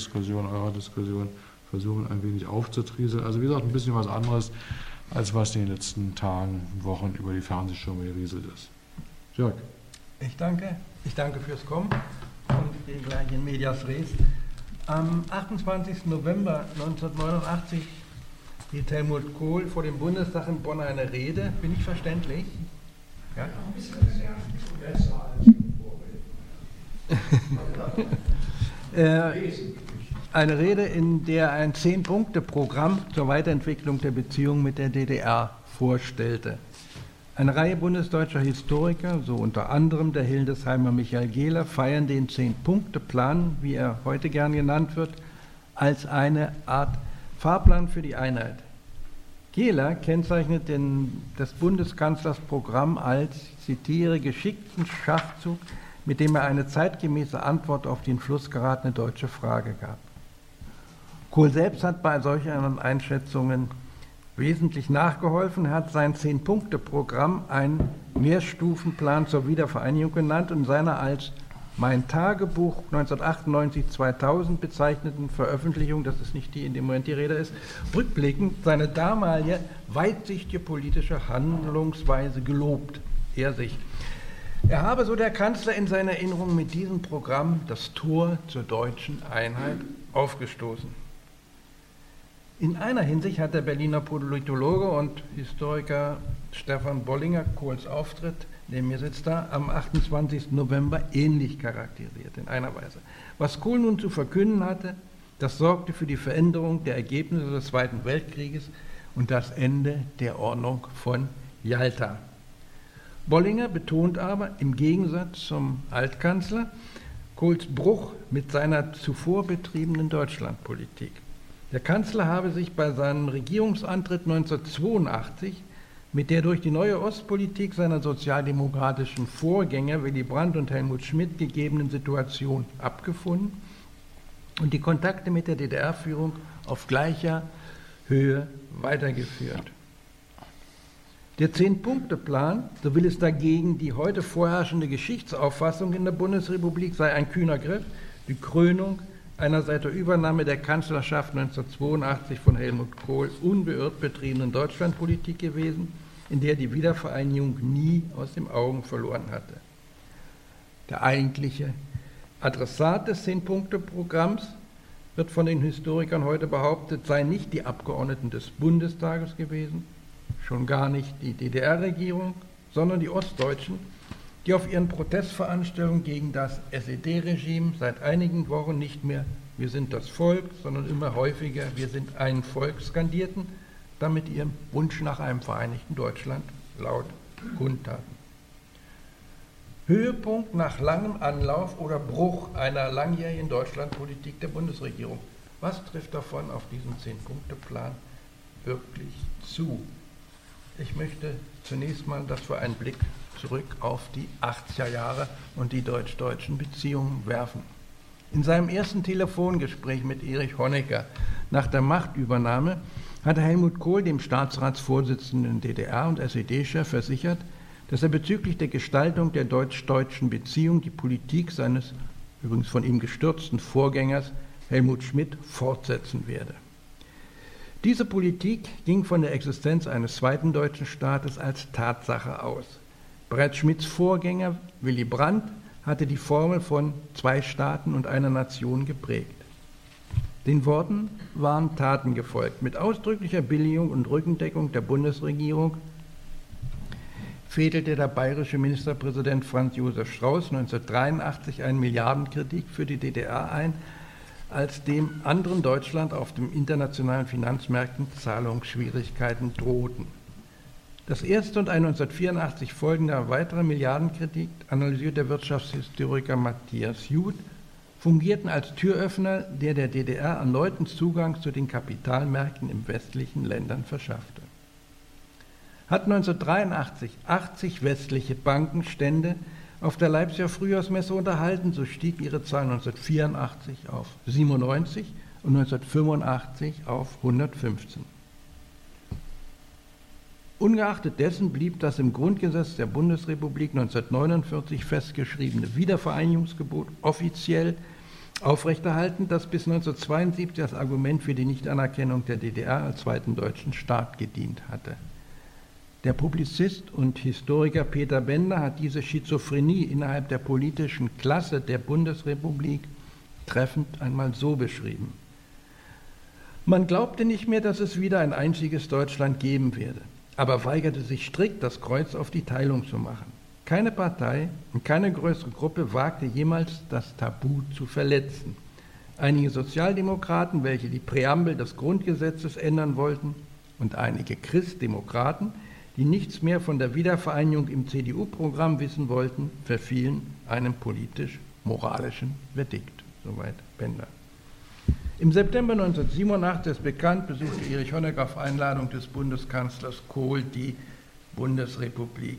Diskussion, eurer Diskussion versuchen ein wenig aufzutrieseln. Also wie gesagt, ein bisschen was anderes, als was in den letzten Tagen, Wochen über die Fernsehschirme gerieselt ist. Jörg. Ich danke. Ich danke fürs Kommen und gehe gleich in Medias Res. Am 28. November 1989 hielt Helmut Kohl vor dem Bundestag in Bonn eine Rede. Bin ich verständlich? Ja? ein bisschen besser als äh, eine Rede, in der ein Zehn-Punkte-Programm zur Weiterentwicklung der Beziehungen mit der DDR vorstellte. Eine Reihe bundesdeutscher Historiker, so unter anderem der Hildesheimer Michael Gehler, feiern den Zehn-Punkte-Plan, wie er heute gern genannt wird, als eine Art Fahrplan für die Einheit. Gehler kennzeichnet den, des Bundeskanzlers Programm als, zitiere, geschickten Schachzug, mit dem er eine zeitgemäße Antwort auf die in Fluss geratene deutsche Frage gab. Kohl selbst hat bei solchen Einschätzungen wesentlich nachgeholfen. Er hat sein Zehn-Punkte-Programm einen Mehrstufenplan zur Wiedervereinigung genannt und seiner als mein Tagebuch 1998-2000 bezeichneten Veröffentlichung, das ist nicht die, in dem Moment die Rede ist, rückblickend seine damalige weitsichtige politische Handlungsweise gelobt. Er sich. Er habe, so der Kanzler in seiner Erinnerung, mit diesem Programm das Tor zur deutschen Einheit aufgestoßen. In einer Hinsicht hat der Berliner Politologe und Historiker Stefan Bollinger Kohls Auftritt, neben mir sitzt da, am 28. November ähnlich charakterisiert, in einer Weise. Was Kohl nun zu verkünden hatte, das sorgte für die Veränderung der Ergebnisse des Zweiten Weltkrieges und das Ende der Ordnung von Jalta. Bollinger betont aber im Gegensatz zum Altkanzler Kohls Bruch mit seiner zuvor betriebenen Deutschlandpolitik. Der Kanzler habe sich bei seinem Regierungsantritt 1982 mit der durch die neue Ostpolitik seiner sozialdemokratischen Vorgänger Willy Brandt und Helmut Schmidt gegebenen Situation abgefunden und die Kontakte mit der DDR-Führung auf gleicher Höhe weitergeführt. Der Zehn-Punkte-Plan, so will es dagegen die heute vorherrschende Geschichtsauffassung in der Bundesrepublik, sei ein kühner Griff, die Krönung einer seit der Übernahme der Kanzlerschaft 1982 von Helmut Kohl unbeirrt betriebenen Deutschlandpolitik gewesen, in der die Wiedervereinigung nie aus den Augen verloren hatte. Der eigentliche Adressat des Zehn-Punkte-Programms wird von den Historikern heute behauptet, sei nicht die Abgeordneten des Bundestages gewesen, schon gar nicht die DDR-Regierung, sondern die Ostdeutschen, die auf ihren Protestveranstaltungen gegen das SED-Regime seit einigen Wochen nicht mehr Wir sind das Volk, sondern immer häufiger Wir sind ein Volk skandierten, damit ihrem Wunsch nach einem vereinigten Deutschland laut kundtaten. Höhepunkt nach langem Anlauf oder Bruch einer langjährigen Deutschlandpolitik der Bundesregierung. Was trifft davon auf diesen Zehn-Punkte-Plan wirklich zu? Ich möchte zunächst mal das für einen Blick zurück auf die 80er Jahre und die deutsch-deutschen Beziehungen werfen. In seinem ersten Telefongespräch mit Erich Honecker nach der Machtübernahme hatte Helmut Kohl dem Staatsratsvorsitzenden DDR und SED-Chef versichert, dass er bezüglich der Gestaltung der deutsch-deutschen Beziehung die Politik seines übrigens von ihm gestürzten Vorgängers Helmut Schmidt fortsetzen werde. Diese Politik ging von der Existenz eines zweiten deutschen Staates als Tatsache aus. Bereits Schmidts Vorgänger Willy Brandt hatte die Formel von zwei Staaten und einer Nation geprägt. Den Worten waren Taten gefolgt. Mit ausdrücklicher Billigung und Rückendeckung der Bundesregierung fädelte der bayerische Ministerpräsident Franz Josef Strauß 1983 einen Milliardenkredit für die DDR ein, als dem anderen Deutschland auf den internationalen Finanzmärkten Zahlungsschwierigkeiten drohten. Das erste und ein 1984 folgender weiterer Milliardenkredit, analysiert der Wirtschaftshistoriker Matthias Juth, fungierten als Türöffner, der der DDR erneuten Zugang zu den Kapitalmärkten in westlichen Ländern verschaffte. Hat 1983 80 westliche Bankenstände auf der Leipziger Frühjahrsmesse unterhalten, so stieg ihre Zahl 1984 auf 97 und 1985 auf 115. Ungeachtet dessen blieb das im Grundgesetz der Bundesrepublik 1949 festgeschriebene Wiedervereinigungsgebot offiziell aufrechterhalten, das bis 1972 als Argument für die Nichtanerkennung der DDR als zweiten deutschen Staat gedient hatte. Der Publizist und Historiker Peter Bender hat diese Schizophrenie innerhalb der politischen Klasse der Bundesrepublik treffend einmal so beschrieben. Man glaubte nicht mehr, dass es wieder ein einziges Deutschland geben werde, aber weigerte sich strikt, das Kreuz auf die Teilung zu machen. Keine Partei und keine größere Gruppe wagte jemals das Tabu zu verletzen. Einige Sozialdemokraten, welche die Präambel des Grundgesetzes ändern wollten, und einige Christdemokraten, die nichts mehr von der Wiedervereinigung im CDU-Programm wissen wollten, verfielen einem politisch-moralischen Verdikt. Soweit Bender. Im September 1987 ist bekannt, besuchte Erich Honecker auf Einladung des Bundeskanzlers Kohl die Bundesrepublik.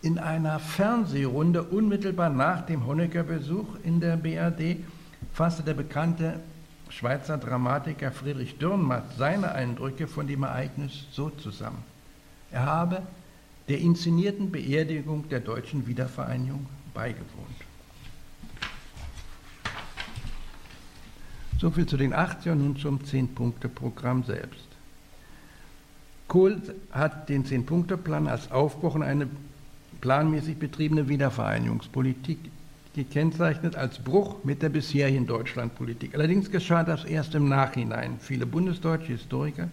In einer Fernsehrunde unmittelbar nach dem Honecker-Besuch in der BRD fasste der bekannte Schweizer Dramatiker Friedrich Dürrenmatt seine Eindrücke von dem Ereignis so zusammen. Er habe der inszenierten Beerdigung der deutschen Wiedervereinigung beigewohnt. Soviel zu den 80 und nun zum 10-Punkte-Programm selbst. Kohl hat den 10-Punkte-Plan als Aufbruch in eine planmäßig betriebene Wiedervereinigungspolitik gekennzeichnet als Bruch mit der bisherigen Deutschlandpolitik. Allerdings geschah das erst im Nachhinein. Viele bundesdeutsche Historiker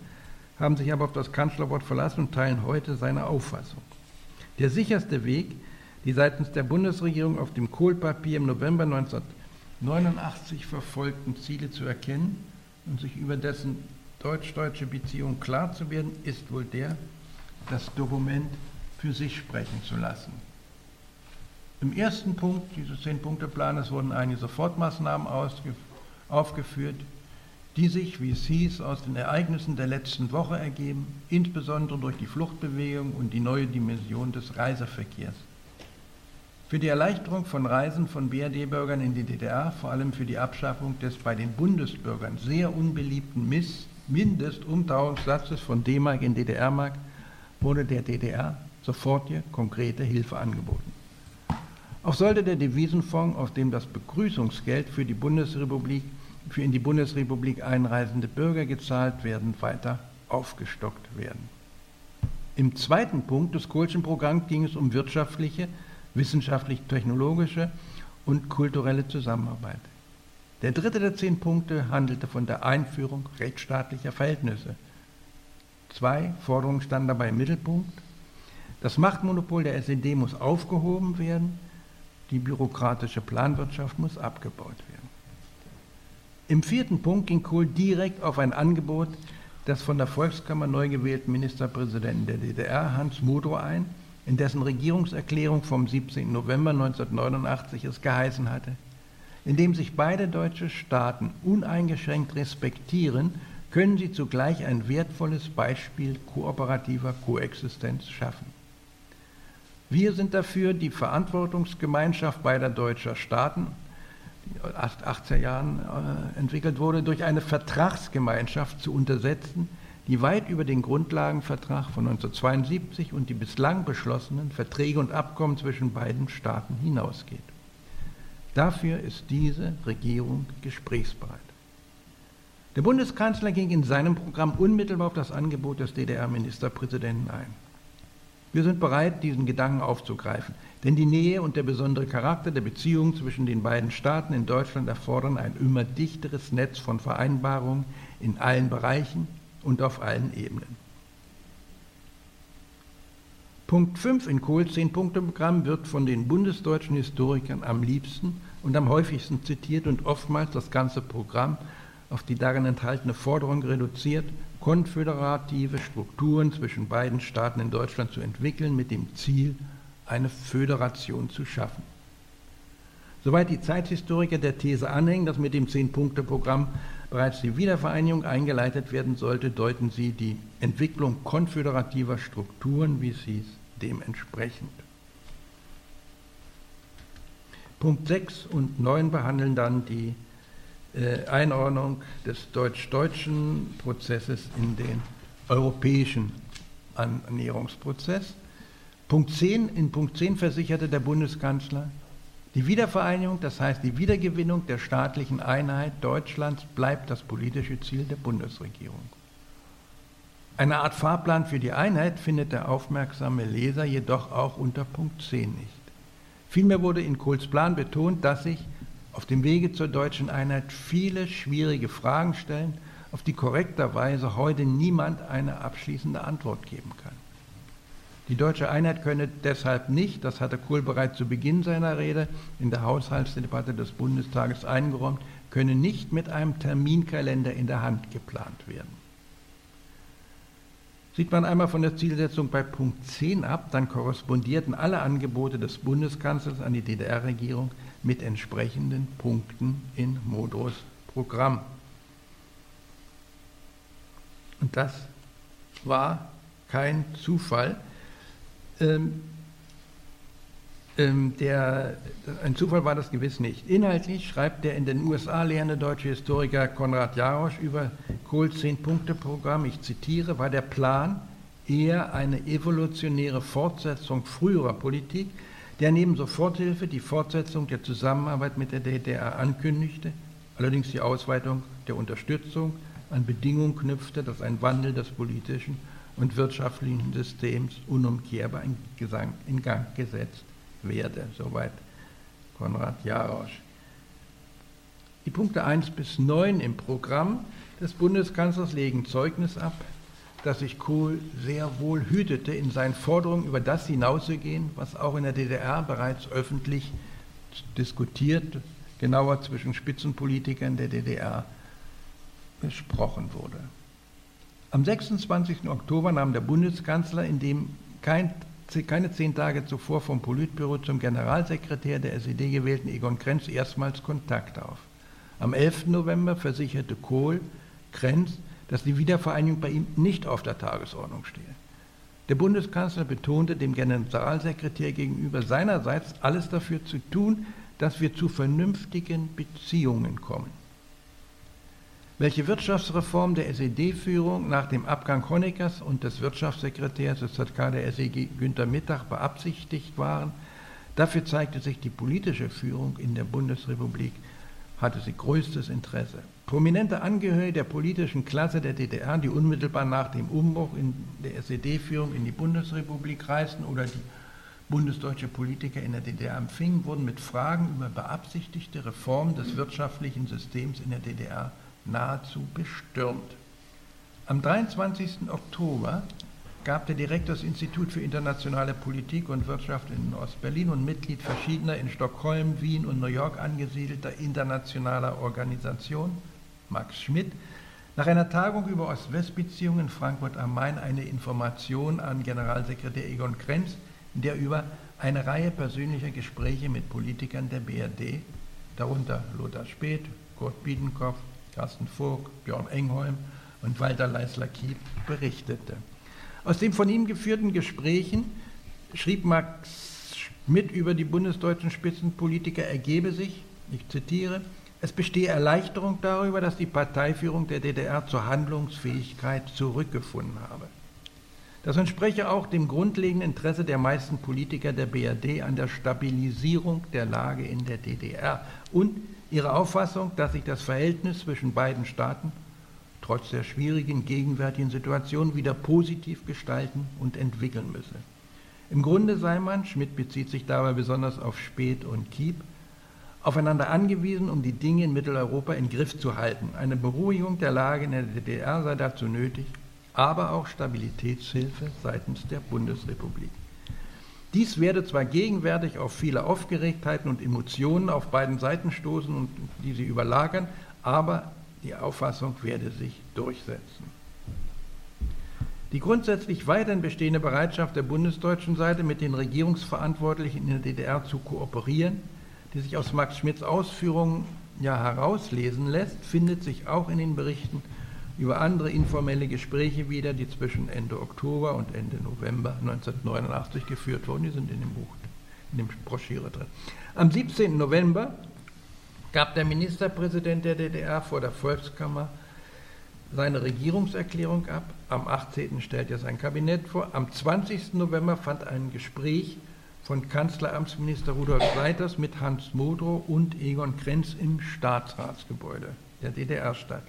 haben sich aber auf das Kanzlerwort verlassen und teilen heute seine Auffassung. Der sicherste Weg, die seitens der Bundesregierung auf dem Kohlpapier im November 1989 verfolgten Ziele zu erkennen und sich über dessen deutsch-deutsche Beziehung klar zu werden, ist wohl der, das Dokument für sich sprechen zu lassen. Im ersten Punkt dieses Zehn-Punkte-Planes wurden einige Sofortmaßnahmen aufgeführt, die sich, wie es hieß, aus den Ereignissen der letzten Woche ergeben, insbesondere durch die Fluchtbewegung und die neue Dimension des Reiseverkehrs. Für die Erleichterung von Reisen von BRD-Bürgern in die DDR, vor allem für die Abschaffung des bei den Bundesbürgern sehr unbeliebten Mindestumtauungssatzes von D-Mark in DDR-Mark, wurde der DDR sofortige konkrete Hilfe angeboten. Auch sollte der Devisenfonds, aus dem das Begrüßungsgeld für die Bundesrepublik, für in die Bundesrepublik einreisende Bürger gezahlt werden, weiter aufgestockt werden. Im zweiten Punkt des Kohlschen Programms ging es um wirtschaftliche, wissenschaftlich-technologische und kulturelle Zusammenarbeit. Der dritte der zehn Punkte handelte von der Einführung rechtsstaatlicher Verhältnisse. Zwei Forderungen standen dabei im Mittelpunkt. Das Machtmonopol der SED muss aufgehoben werden, die bürokratische Planwirtschaft muss abgebaut werden. Im vierten Punkt ging Kohl direkt auf ein Angebot des von der Volkskammer neu gewählten Ministerpräsidenten der DDR, Hans Mudo, ein, in dessen Regierungserklärung vom 17. November 1989 es geheißen hatte, indem sich beide deutsche Staaten uneingeschränkt respektieren, können sie zugleich ein wertvolles Beispiel kooperativer Koexistenz schaffen. Wir sind dafür, die Verantwortungsgemeinschaft beider deutscher Staaten, 80er Jahren äh, entwickelt wurde, durch eine Vertragsgemeinschaft zu untersetzen, die weit über den Grundlagenvertrag von 1972 und die bislang beschlossenen Verträge und Abkommen zwischen beiden Staaten hinausgeht. Dafür ist diese Regierung gesprächsbereit. Der Bundeskanzler ging in seinem Programm unmittelbar auf das Angebot des DDR-Ministerpräsidenten ein. Wir sind bereit, diesen Gedanken aufzugreifen, denn die Nähe und der besondere Charakter der Beziehungen zwischen den beiden Staaten in Deutschland erfordern ein immer dichteres Netz von Vereinbarungen in allen Bereichen und auf allen Ebenen. Punkt 5 in Kohls 10-Punkte-Programm wird von den bundesdeutschen Historikern am liebsten und am häufigsten zitiert und oftmals das ganze Programm auf die darin enthaltene Forderung reduziert, konföderative Strukturen zwischen beiden Staaten in Deutschland zu entwickeln, mit dem Ziel, eine Föderation zu schaffen. Soweit die Zeithistoriker der These anhängen, dass mit dem Zehn-Punkte-Programm bereits die Wiedervereinigung eingeleitet werden sollte, deuten sie die Entwicklung konföderativer Strukturen, wie es hieß, dementsprechend. Punkt 6 und 9 behandeln dann die äh, Einordnung des deutsch-deutschen Prozesses in den europäischen Annäherungsprozess. Punkt 10, in Punkt 10 versicherte der Bundeskanzler, Die Wiedervereinigung, das heißt die Wiedergewinnung der staatlichen Einheit Deutschlands, bleibt das politische Ziel der Bundesregierung. Eine Art Fahrplan für die Einheit findet der aufmerksame Leser jedoch auch unter Punkt 10 nicht. Vielmehr wurde in Kohls Plan betont, dass sich auf dem Wege zur deutschen Einheit viele schwierige Fragen stellen, auf die korrekterweise heute niemand eine abschließende Antwort geben kann. Die deutsche Einheit könne deshalb nicht, das hatte Kohl bereits zu Beginn seiner Rede in der Haushaltsdebatte des Bundestages eingeräumt, könne nicht mit einem Terminkalender in der Hand geplant werden. Sieht man einmal von der Zielsetzung bei Punkt 10 ab, dann korrespondierten alle Angebote des Bundeskanzlers an die DDR-Regierung mit entsprechenden Punkten in Modros Programm. Und das war kein Zufall. Ähm, ähm, der, ein Zufall war das gewiss nicht. Inhaltlich schreibt der in den USA lehrende deutsche Historiker Konrad Jarosch über Kohls Zehn-Punkte-Programm, ich zitiere, war der Plan eher eine evolutionäre Fortsetzung früherer Politik, der neben Soforthilfe die Fortsetzung der Zusammenarbeit mit der DDR ankündigte, allerdings die Ausweitung der Unterstützung an Bedingungen knüpfte, dass ein Wandel des politischen und wirtschaftlichen Systems unumkehrbar in Gang gesetzt werde. Soweit Konrad Jarosch. Die Punkte 1 bis 9 im Programm des Bundeskanzlers legen Zeugnis ab, dass sich Kohl sehr wohl hütete, in seinen Forderungen über das hinauszugehen, was auch in der DDR bereits öffentlich diskutiert, genauer zwischen Spitzenpolitikern der DDR besprochen wurde. Am 26. Oktober nahm der Bundeskanzler, in dem kein keine zehn Tage zuvor vom Politbüro zum Generalsekretär der SED gewählten Egon Krenz erstmals Kontakt auf. Am 11. November versicherte Kohl Krenz, dass die Wiedervereinigung bei ihm nicht auf der Tagesordnung stehe. Der Bundeskanzler betonte dem Generalsekretär gegenüber seinerseits alles dafür zu tun, dass wir zu vernünftigen Beziehungen kommen. Welche Wirtschaftsreform der SED-Führung nach dem Abgang Honeckers und des Wirtschaftssekretärs des ZK der SEG Günter Mittag beabsichtigt waren, dafür zeigte sich die politische Führung in der Bundesrepublik, hatte sie größtes Interesse. Prominente Angehörige der politischen Klasse der DDR, die unmittelbar nach dem Umbruch in der SED-Führung in die Bundesrepublik reisten oder die bundesdeutsche Politiker in der DDR empfingen, wurden mit Fragen über beabsichtigte Reformen des wirtschaftlichen Systems in der DDR nahezu bestürmt. Am 23. Oktober gab der Direktor des Instituts für internationale Politik und Wirtschaft in Ostberlin und Mitglied verschiedener in Stockholm, Wien und New York angesiedelter internationaler Organisationen, Max Schmidt, nach einer Tagung über Ost-West-Beziehungen in Frankfurt am Main eine Information an Generalsekretär Egon Krenz, in der über eine Reihe persönlicher Gespräche mit Politikern der BRD, darunter Lothar Späth, Kurt Biedenkopf, Carsten Vogt, Björn Engholm und Walter Leisler-Kiep berichtete. Aus den von ihm geführten Gesprächen schrieb Max Schmidt über die bundesdeutschen Spitzenpolitiker ergebe sich, ich zitiere, es bestehe Erleichterung darüber, dass die Parteiführung der DDR zur Handlungsfähigkeit zurückgefunden habe. Das entspreche auch dem grundlegenden Interesse der meisten Politiker der BRD an der Stabilisierung der Lage in der DDR und ihre Auffassung, dass sich das Verhältnis zwischen beiden Staaten trotz der schwierigen gegenwärtigen Situation wieder positiv gestalten und entwickeln müsse. Im Grunde sei man, Schmidt bezieht sich dabei besonders auf Speth und Kiep, aufeinander angewiesen, um die Dinge in Mitteleuropa in Griff zu halten. Eine Beruhigung der Lage in der DDR sei dazu nötig, aber auch Stabilitätshilfe seitens der Bundesrepublik. Dies werde zwar gegenwärtig auf viele Aufgeregtheiten und Emotionen auf beiden Seiten stoßen und die sie überlagern, aber die Auffassung werde sich durchsetzen. Die grundsätzlich weiterhin bestehende Bereitschaft der bundesdeutschen Seite, mit den Regierungsverantwortlichen in der DDR zu kooperieren, die sich aus Max Schmidts Ausführungen ja herauslesen lässt, findet sich auch in den Berichten über andere informelle Gespräche wieder, die zwischen Ende Oktober und Ende November 1989 geführt wurden. Die sind in dem Buch, in dem Broschüre drin. Am 17. November gab der Ministerpräsident der DDR vor der Volkskammer seine Regierungserklärung ab. Am 18. stellte er sein Kabinett vor. Am 20. November fand ein Gespräch von Kanzleramtsminister Rudolf Seiters mit Hans Modrow und Egon Krenz im Staatsratsgebäude der DDR-Stadt.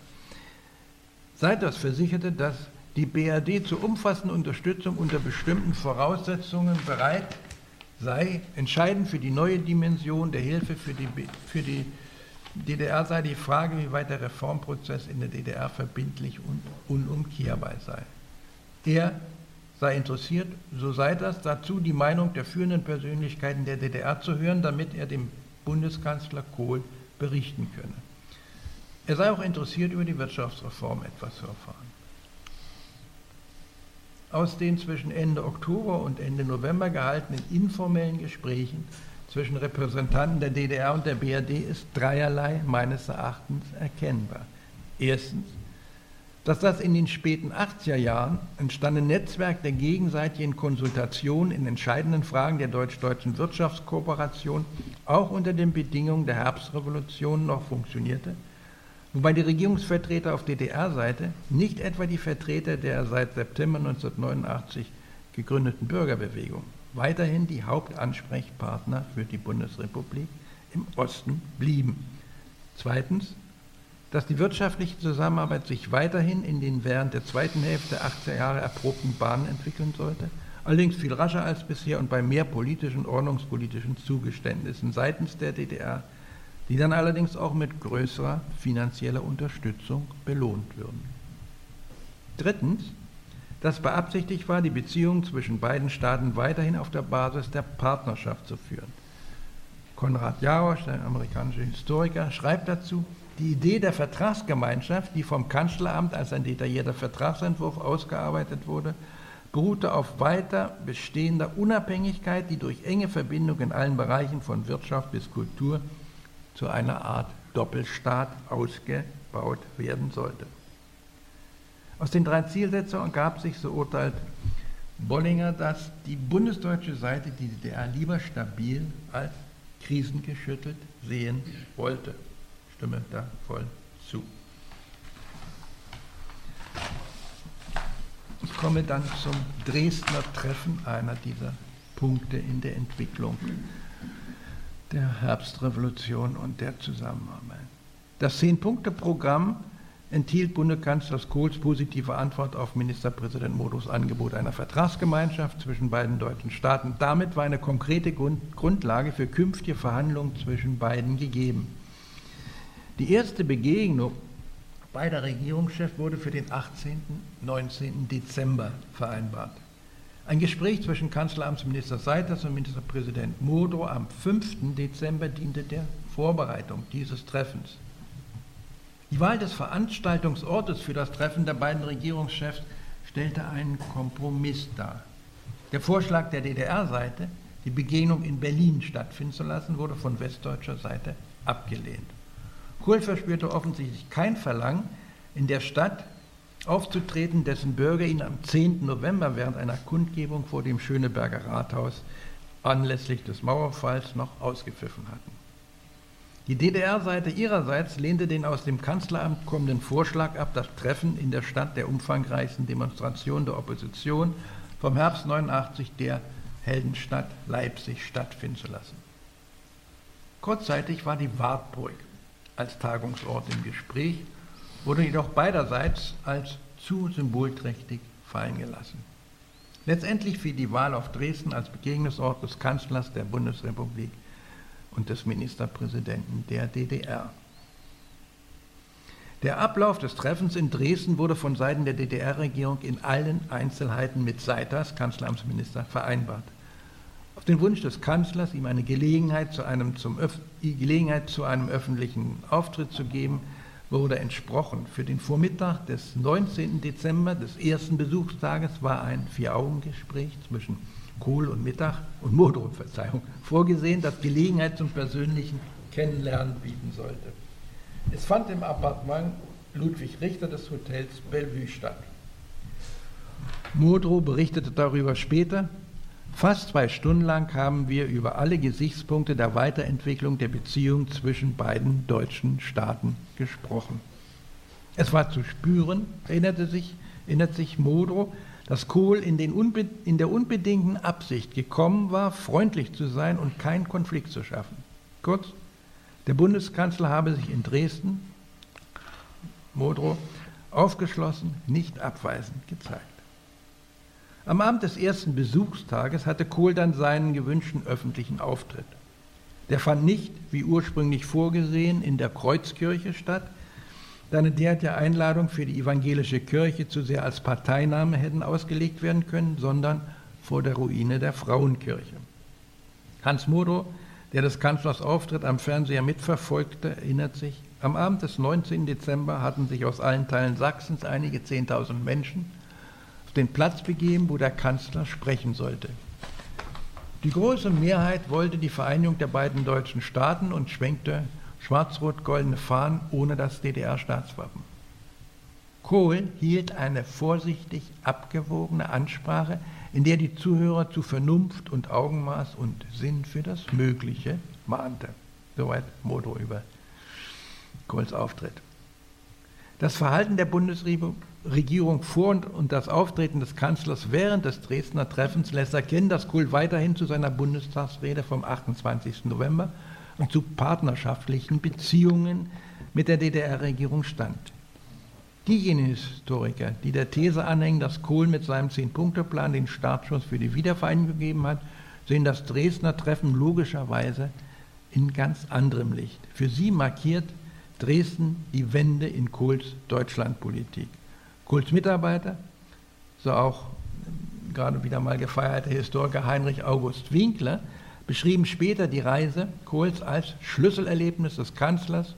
Seiters versicherte, dass die BRD zur umfassenden Unterstützung unter bestimmten Voraussetzungen bereit sei. Entscheidend für die neue Dimension der Hilfe für die, für die DDR sei die Frage, wie weit der Reformprozess in der DDR verbindlich und unumkehrbar sei. Er sei interessiert, so sei das, dazu die Meinung der führenden Persönlichkeiten der DDR zu hören, damit er dem Bundeskanzler Kohl berichten könne. Er sei auch interessiert, über die Wirtschaftsreform etwas zu erfahren. Aus den zwischen Ende Oktober und Ende November gehaltenen informellen Gesprächen zwischen Repräsentanten der DDR und der BRD ist dreierlei meines Erachtens erkennbar. Erstens, dass das in den späten 80er Jahren entstandene Netzwerk der gegenseitigen Konsultation in entscheidenden Fragen der deutsch-deutschen Wirtschaftskooperation auch unter den Bedingungen der Herbstrevolution noch funktionierte, wobei die Regierungsvertreter auf DDR-Seite nicht etwa die Vertreter der seit September 1989 gegründeten Bürgerbewegung, weiterhin die Hauptansprechpartner für die Bundesrepublik im Osten blieben. Zweitens, dass die wirtschaftliche Zusammenarbeit sich weiterhin in den während der zweiten Hälfte der 80er Jahre erprobten Bahnen entwickeln sollte, allerdings viel rascher als bisher und bei mehr politischen und ordnungspolitischen Zugeständnissen seitens der DDR, die dann allerdings auch mit größerer finanzieller Unterstützung belohnt würden. Drittens, dass beabsichtigt war, die Beziehungen zwischen beiden Staaten weiterhin auf der Basis der Partnerschaft zu führen. Konrad Jarosch, der amerikanische Historiker, schreibt dazu, die Idee der Vertragsgemeinschaft, die vom Kanzleramt als ein detaillierter Vertragsentwurf ausgearbeitet wurde, beruhte auf weiter bestehender Unabhängigkeit, die durch enge Verbindung in allen Bereichen von Wirtschaft bis Kultur zu einer Art Doppelstaat ausgebaut werden sollte. Aus den drei Zielsetzungen ergab sich, so urteilt Bollinger, dass die bundesdeutsche Seite die DDR lieber stabil als krisengeschüttelt sehen wollte stimme da voll zu. Ich komme dann zum Dresdner Treffen, einer dieser Punkte in der Entwicklung der Herbstrevolution und der Zusammenarbeit. Das Zehn-Punkte-Programm enthielt Bundeskanzler Kohls positive Antwort auf Ministerpräsident Modus Angebot einer Vertragsgemeinschaft zwischen beiden deutschen Staaten. Damit war eine konkrete Grundlage für künftige Verhandlungen zwischen beiden gegeben. Die erste Begegnung beider Regierungschefs wurde für den 18. 19. Dezember vereinbart. Ein Gespräch zwischen Kanzleramtsminister Seiters und Ministerpräsident Modrow am 5. Dezember diente der Vorbereitung dieses Treffens. Die Wahl des Veranstaltungsortes für das Treffen der beiden Regierungschefs stellte einen Kompromiss dar. Der Vorschlag der DDR-Seite, die Begegnung in Berlin stattfinden zu lassen, wurde von westdeutscher Seite abgelehnt. Kohl verspürte offensichtlich kein Verlangen, in der Stadt aufzutreten, dessen Bürger ihn am 10. November während einer Kundgebung vor dem Schöneberger Rathaus anlässlich des Mauerfalls noch ausgepfiffen hatten. Die DDR-Seite ihrerseits lehnte den aus dem Kanzleramt kommenden Vorschlag ab, das Treffen in der Stadt der umfangreichsten Demonstration der Opposition vom Herbst 89 der Heldenstadt Leipzig stattfinden zu lassen. Kurzzeitig war die Wartburg als Tagungsort im Gespräch, wurde jedoch beiderseits als zu symbolträchtig fallen gelassen. Letztendlich fiel die Wahl auf Dresden als Begegnungsort des Kanzlers der Bundesrepublik und des Ministerpräsidenten der DDR. Der Ablauf des Treffens in Dresden wurde von Seiten der DDR-Regierung in allen Einzelheiten mit Seiters, Kanzleramtsminister, vereinbart auf den Wunsch des Kanzlers, ihm eine Gelegenheit zu einem, zum Gelegenheit zu einem öffentlichen Auftritt zu geben, wurde entsprochen. Für den Vormittag des 19. Dezember, des ersten Besuchstages, war ein Vier-Augen-Gespräch zwischen Kohl und Mittag und Modrow, Verzeihung, vorgesehen, das Gelegenheit zum persönlichen Kennenlernen bieten sollte. Es fand im Appartement Ludwig Richter des Hotels Bellevue statt. Modrow berichtete darüber später, Fast zwei Stunden lang haben wir über alle Gesichtspunkte der Weiterentwicklung der Beziehung zwischen beiden deutschen Staaten gesprochen. Es war zu spüren, erinnerte sich, erinnert sich Modrow, dass Kohl in, in, der unbedingten Absicht gekommen war, freundlich zu sein und keinen Konflikt zu schaffen. Kurz, der Bundeskanzler habe sich in Dresden, Modrow, aufgeschlossen, nicht abweisend gezeigt. Am Abend des ersten Besuchstages hatte Kohl dann seinen gewünschten öffentlichen Auftritt. Der fand nicht, wie ursprünglich vorgesehen, in der Kreuzkirche statt, da eine derartige Einladung für die evangelische Kirche zu sehr als Parteinahme hätten ausgelegt werden können, sondern vor der Ruine der Frauenkirche. Hans Modo, der des Kanzlers Auftritt am Fernseher mitverfolgte, erinnert sich, am Abend des 19. Dezember hatten sich aus allen Teilen Sachsens einige Zehntausend Menschen auf den Platz begeben, wo der Kanzler sprechen sollte. Die große Mehrheit wollte die Vereinigung der beiden deutschen Staaten und schwenkte schwarz-rot-goldene Fahnen ohne das DDR-Staatswappen. Kohl hielt eine vorsichtig abgewogene Ansprache, in der die Zuhörer zu Vernunft und Augenmaß und Sinn für das Mögliche mahnte. Soweit Modo über Kohls Auftritt. Das Verhalten der Bundesregierung vor und das Auftreten des Kanzlers während des Dresdner Treffens lässt erkennen, dass Kohl weiterhin zu seiner Bundestagsrede vom 28. November und zu partnerschaftlichen Beziehungen mit der DDR-Regierung stand. Diejenigen Historiker, die der These anhängen, dass Kohl mit seinem Zehn-Punkte-Plan den Startschuss für die Wiedervereinigung gegeben hat, sehen das Dresdner Treffen logischerweise in ganz anderem Licht. Für sie markiert Dresden die Wende in Kohls Deutschlandpolitik. Kohls Mitarbeiter, so auch gerade wieder mal gefeierter Historiker Heinrich August Winkler, beschrieben später die Reise Kohls als Schlüsselerlebnis des Kanzlers,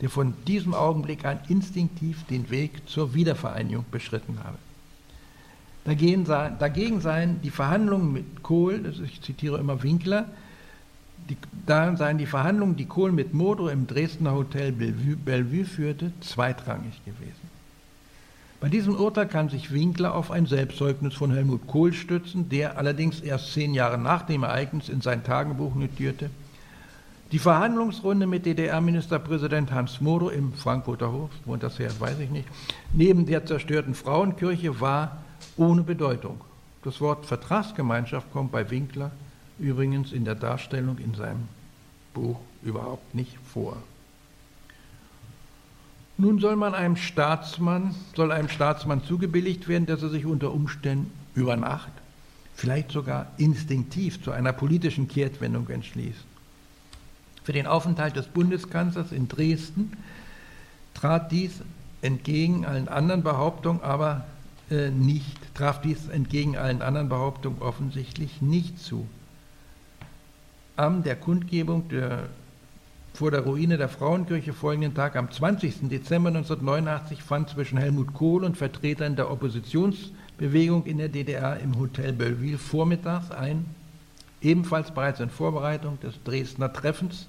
der von diesem Augenblick an instinktiv den Weg zur Wiedervereinigung beschritten habe. Dagegen seien die Verhandlungen mit Kohl, ich zitiere immer Winkler, die, da seien die Verhandlungen, die Kohl mit Modrow im Dresdner Hotel Bellevue, Bellevue führte, zweitrangig gewesen. Bei diesem Urteil kann sich Winkler auf ein Selbstzeugnis von Helmut Kohl stützen, der allerdings erst zehn Jahre nach dem Ereignis in sein Tagebuch notierte. Die Verhandlungsrunde mit DDR-Ministerpräsident Hans Modo im Frankfurter Hof, wo das her weiß ich nicht, neben der zerstörten Frauenkirche war ohne Bedeutung. Das Wort Vertragsgemeinschaft kommt bei Winkler übrigens in der Darstellung in seinem Buch überhaupt nicht vor. Nun soll man einem Staatsmann, soll einem Staatsmann zugebilligt werden, dass er sich unter Umständen über Nacht, vielleicht sogar instinktiv zu einer politischen Kehrtwendung entschließt. Für den Aufenthalt des Bundeskanzlers in Dresden trat dies entgegen allen anderen Behauptungen aber äh, nicht, traf dies entgegen allen anderen Behauptungen offensichtlich nicht zu. Am der Kundgebung der vor der Ruine der Frauenkirche folgenden Tag, am 20. Dezember 1989, fand zwischen Helmut Kohl und Vertretern der Oppositionsbewegung in der DDR im Hotel Belleville vormittags ein, ebenfalls bereits in Vorbereitung des Dresdner Treffens,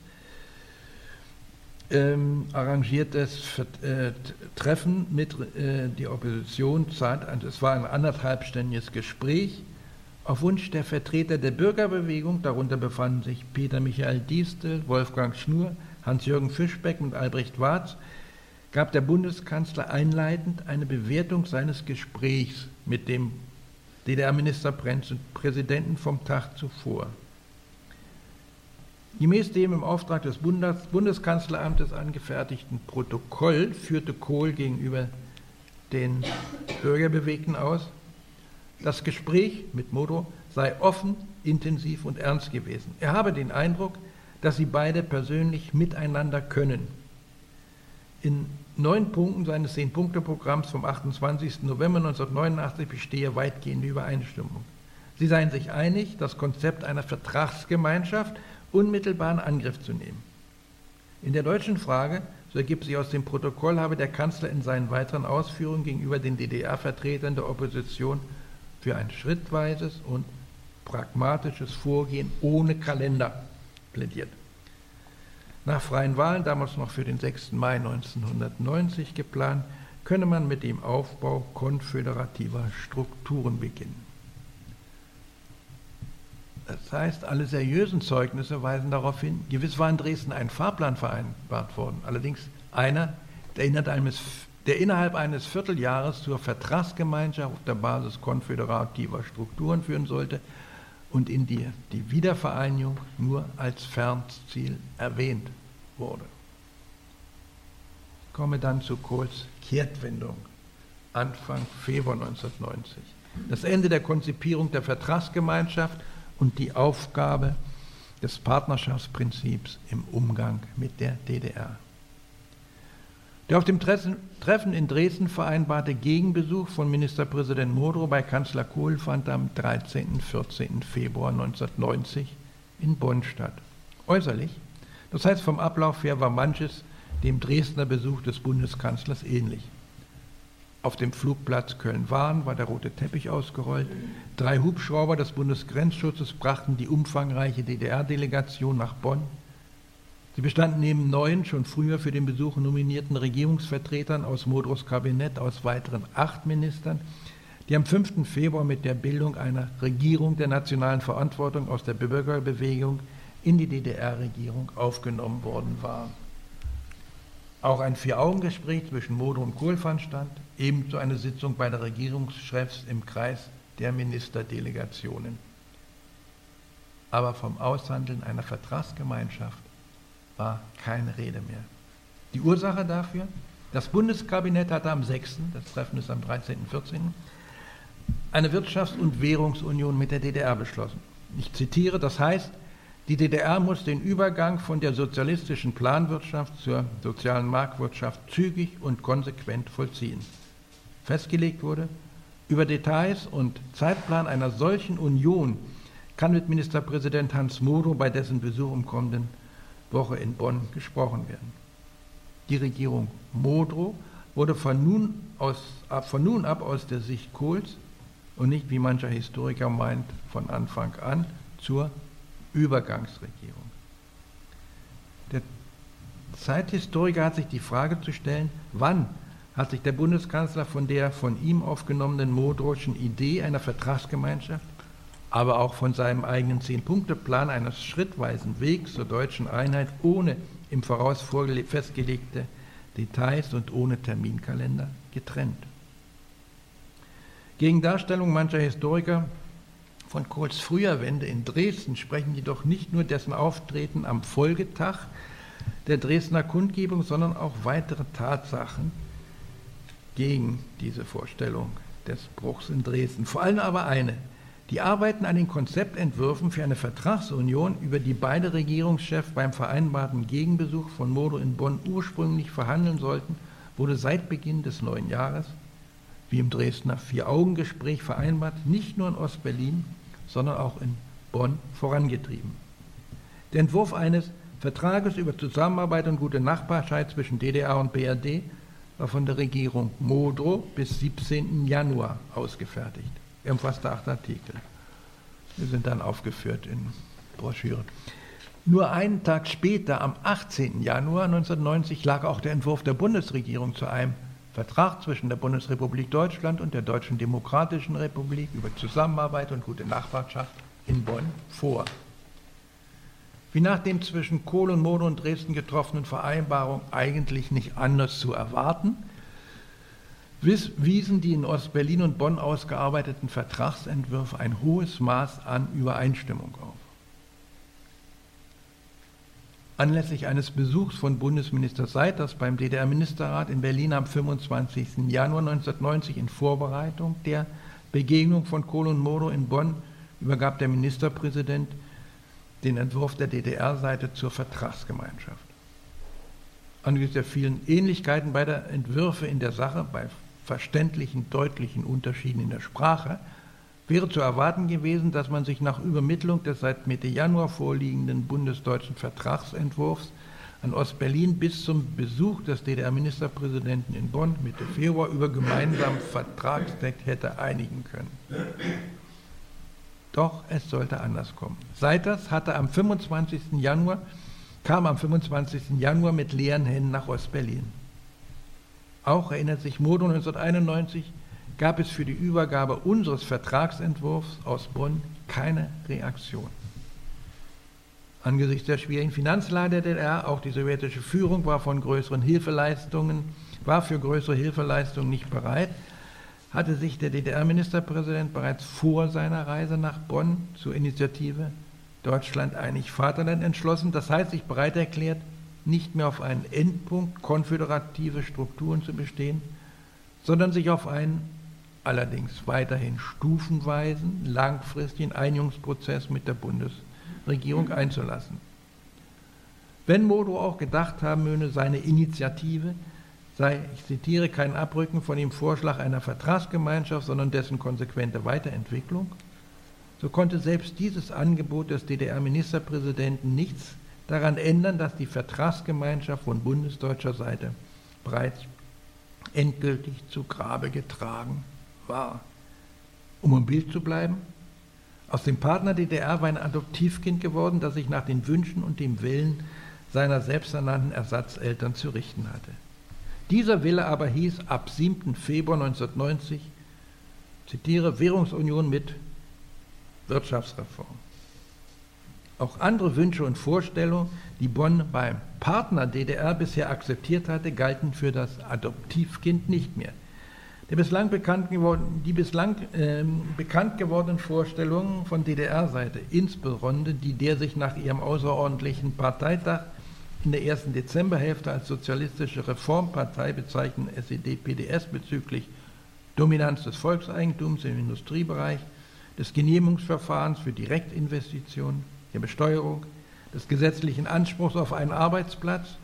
ähm, arrangiertes äh, Treffen mit äh, der Opposition. Es war ein anderthalbstündiges Gespräch auf Wunsch der Vertreter der Bürgerbewegung, darunter befanden sich Peter Michael Diestel, Wolfgang Schnur, Hans-Jürgen Fischbeck und Albrecht Warz, gab der Bundeskanzler einleitend eine Bewertung seines Gesprächs mit dem DDR-Ministerpräsidenten vom Tag zuvor. Gemäß dem im Auftrag des Bundes Bundeskanzleramtes angefertigten Protokoll führte Kohl gegenüber den Bürgerbewegten aus, das Gespräch mit Modo sei offen, intensiv und ernst gewesen. Er habe den Eindruck, dass sie beide persönlich miteinander können. In neun Punkten seines Zehn-Punkte-Programms vom 28. November 1989 bestehe weitgehende Übereinstimmung. Sie seien sich einig, das Konzept einer Vertragsgemeinschaft unmittelbar in Angriff zu nehmen. In der deutschen Frage, so ergibt sich aus dem Protokoll, habe der Kanzler in seinen weiteren Ausführungen gegenüber den DDR-Vertretern der Opposition für ein schrittweises und pragmatisches Vorgehen ohne Kalender plädiert. Nach freien Wahlen, damals noch für den 6. Mai 1990 geplant, könne man mit dem Aufbau konföderativer Strukturen beginnen. Das heißt, alle seriösen Zeugnisse weisen darauf hin, gewiss war in Dresden ein Fahrplan vereinbart worden, allerdings einer, der innerhalb eines der innerhalb eines Vierteljahres zur Vertragsgemeinschaft auf der Basis konföderativer Strukturen führen sollte und in die die Wiedervereinigung nur als Fernziel erwähnt wurde. Ich komme dann zu Kohls Kehrtwendung Anfang Februar 1990. Das Ende der Konzipierung der Vertragsgemeinschaft und die Aufgabe des Partnerschaftsprinzips im Umgang mit der DDR. Der auf dem Treffen in Dresden vereinbarte Gegenbesuch von Ministerpräsident Modrow bei Kanzler Kohl fand am 13. und 14. Februar 1990 in Bonn statt. Äußerlich, das heißt vom Ablauf her, war manches dem Dresdner Besuch des Bundeskanzlers ähnlich. Auf dem Flugplatz Köln-Wahn war der rote Teppich ausgerollt. Drei Hubschrauber des Bundesgrenzschutzes brachten die umfangreiche DDR-Delegation nach Bonn. Sie bestanden neben neun schon früher für den Besuch nominierten Regierungsvertretern aus Modros Kabinett aus weiteren acht Ministern, die am 5. Februar mit der Bildung einer Regierung der nationalen Verantwortung aus der Bürgerbewegung in die DDR-Regierung aufgenommen worden waren. Auch ein Vier-Augen-Gespräch zwischen Modrow und Kohl fand statt, ebenso eine Sitzung bei der Regierungschefs im Kreis der Ministerdelegationen. Aber vom Aushandeln einer Vertragsgemeinschaft war keine Rede mehr. Die Ursache dafür? Das Bundeskabinett hatte am 6., das Treffen ist am 13. und 14., eine Wirtschafts- und Währungsunion mit der DDR beschlossen. Ich zitiere, das heißt, die DDR muss den Übergang von der sozialistischen Planwirtschaft zur sozialen Marktwirtschaft zügig und konsequent vollziehen. Festgelegt wurde, über Details und Zeitplan einer solchen Union kann mit Ministerpräsident Hans Modo bei dessen Besuch im kommenden Woche in Bonn gesprochen werden. Die Regierung Modrow wurde von nun, aus, von nun ab aus der Sicht Kohls und nicht, wie mancher Historiker meint, von Anfang an zur Übergangsregierung. Der Zeithistoriker hat sich die Frage zu stellen, wann hat sich der Bundeskanzler von der von ihm aufgenommenen Modrowschen Idee einer Vertragsgemeinschaft aber auch von seinem eigenen Zehn-Punkte-Plan eines schrittweisen Wegs zur deutschen Einheit ohne im Voraus festgelegte Details und ohne Terminkalender getrennt. Gegen Darstellung mancher Historiker von Kohls früher Wende in Dresden sprechen jedoch nicht nur dessen Auftreten am Folgetag der Dresdner Kundgebung, sondern auch weitere Tatsachen gegen diese Vorstellung des Bruchs in Dresden. Vor allem aber eine, die Arbeiten an den Konzeptentwürfen für eine Vertragsunion, über die beide Regierungschefs beim vereinbarten Gegenbesuch von Modo in Bonn ursprünglich verhandeln sollten, wurde seit Beginn des neuen Jahres, wie im Dresdner Vier-Augen-Gespräch vereinbart, nicht nur in Ostberlin, sondern auch in Bonn vorangetrieben. Der Entwurf eines Vertrages über Zusammenarbeit und gute Nachbarschaft zwischen DDR und BRD war von der Regierung Modrow bis 17. Januar ausgefertigt. Umfasste acht Artikel. Die sind dann aufgeführt in Broschüren. Nur einen Tag später, am 18. Januar 1990, lag auch der Entwurf der Bundesregierung zu einem Vertrag zwischen der Bundesrepublik Deutschland und der Deutschen Demokratischen Republik über Zusammenarbeit und gute Nachbarschaft in Bonn vor. Wie nach dem zwischen Kohl und Mono und Dresden getroffenen Vereinbarung eigentlich nicht anders zu erwarten, wiesen die in Ostberlin und Bonn ausgearbeiteten Vertragsentwürfe ein hohes Maß an Übereinstimmung auf. Anlässlich eines Besuchs von Bundesminister Seiters beim DDR-Ministerrat in Berlin am 25. Januar 1990 in Vorbereitung der Begegnung von Kohl und Moro in Bonn übergab der Ministerpräsident den Entwurf der DDR-Seite zur Vertragsgemeinschaft. Angesichts der vielen Ähnlichkeiten beider Entwürfe in der Sache, bei verständlichen, deutlichen Unterschieden in der Sprache, wäre zu erwarten gewesen, dass man sich nach Übermittlung des seit Mitte Januar vorliegenden bundesdeutschen Vertragsentwurfs an Ostberlin bis zum Besuch des DDR-Ministerpräsidenten in Bonn Mitte Februar über gemeinsamen Vertragstext hätte einigen können. Doch es sollte anders kommen. Seiters hatte am 25. Januar, kam am 25. Januar mit leeren Händen nach Ostberlin. Auch erinnert sich Modo 1991, gab es für die Übergabe unseres Vertragsentwurfs aus Bonn keine Reaktion. Angesichts der schwierigen Finanzlage der DDR, auch die sowjetische Führung war von größeren Hilfeleistungen war für größere Hilfeleistungen nicht bereit, hatte sich der DDR-Ministerpräsident bereits vor seiner Reise nach Bonn zur Initiative Deutschland einig Vaterland entschlossen, das heißt sich bereit erklärt, nicht mehr auf einen Endpunkt konföderative Strukturen zu bestehen, sondern sich auf einen allerdings weiterhin stufenweisen, langfristigen Einigungsprozess mit der Bundesregierung einzulassen. Wenn Modo auch gedacht haben möge, seine Initiative sei, ich zitiere, kein Abrücken von dem Vorschlag einer Vertragsgemeinschaft, sondern dessen konsequente Weiterentwicklung, so konnte selbst dieses Angebot des DDR-Ministerpräsidenten nichts daran ändern, dass die Vertragsgemeinschaft von bundesdeutscher Seite bereits endgültig zu Grabe getragen war. Um im Bild zu bleiben, aus dem Partner DDR war ein Adoptivkind geworden, das sich nach den Wünschen und dem Willen seiner selbsternannten Ersatzeltern zu richten hatte. Dieser Wille aber hieß ab 7. Februar 1990, zitiere, Währungsunion mit Wirtschaftsreform. Auch andere Wünsche und Vorstellungen, die Bonn beim Partner DDR bisher akzeptiert hatte, galten für das Adoptivkind nicht mehr. Bislang geworden, die bislang äh, bekannt gewordenen Vorstellungen von DDR-Seite, insbesondere die der sich nach ihrem außerordentlichen Parteitag in der ersten Dezemberhälfte als Sozialistische Reformpartei bezeichneten SED-PDS bezüglich Dominanz des Volkseigentums im Industriebereich, des Genehmigungsverfahrens für Direktinvestitionen, der Besteuerung, des gesetzlichen Anspruchs auf einen Arbeitsplatz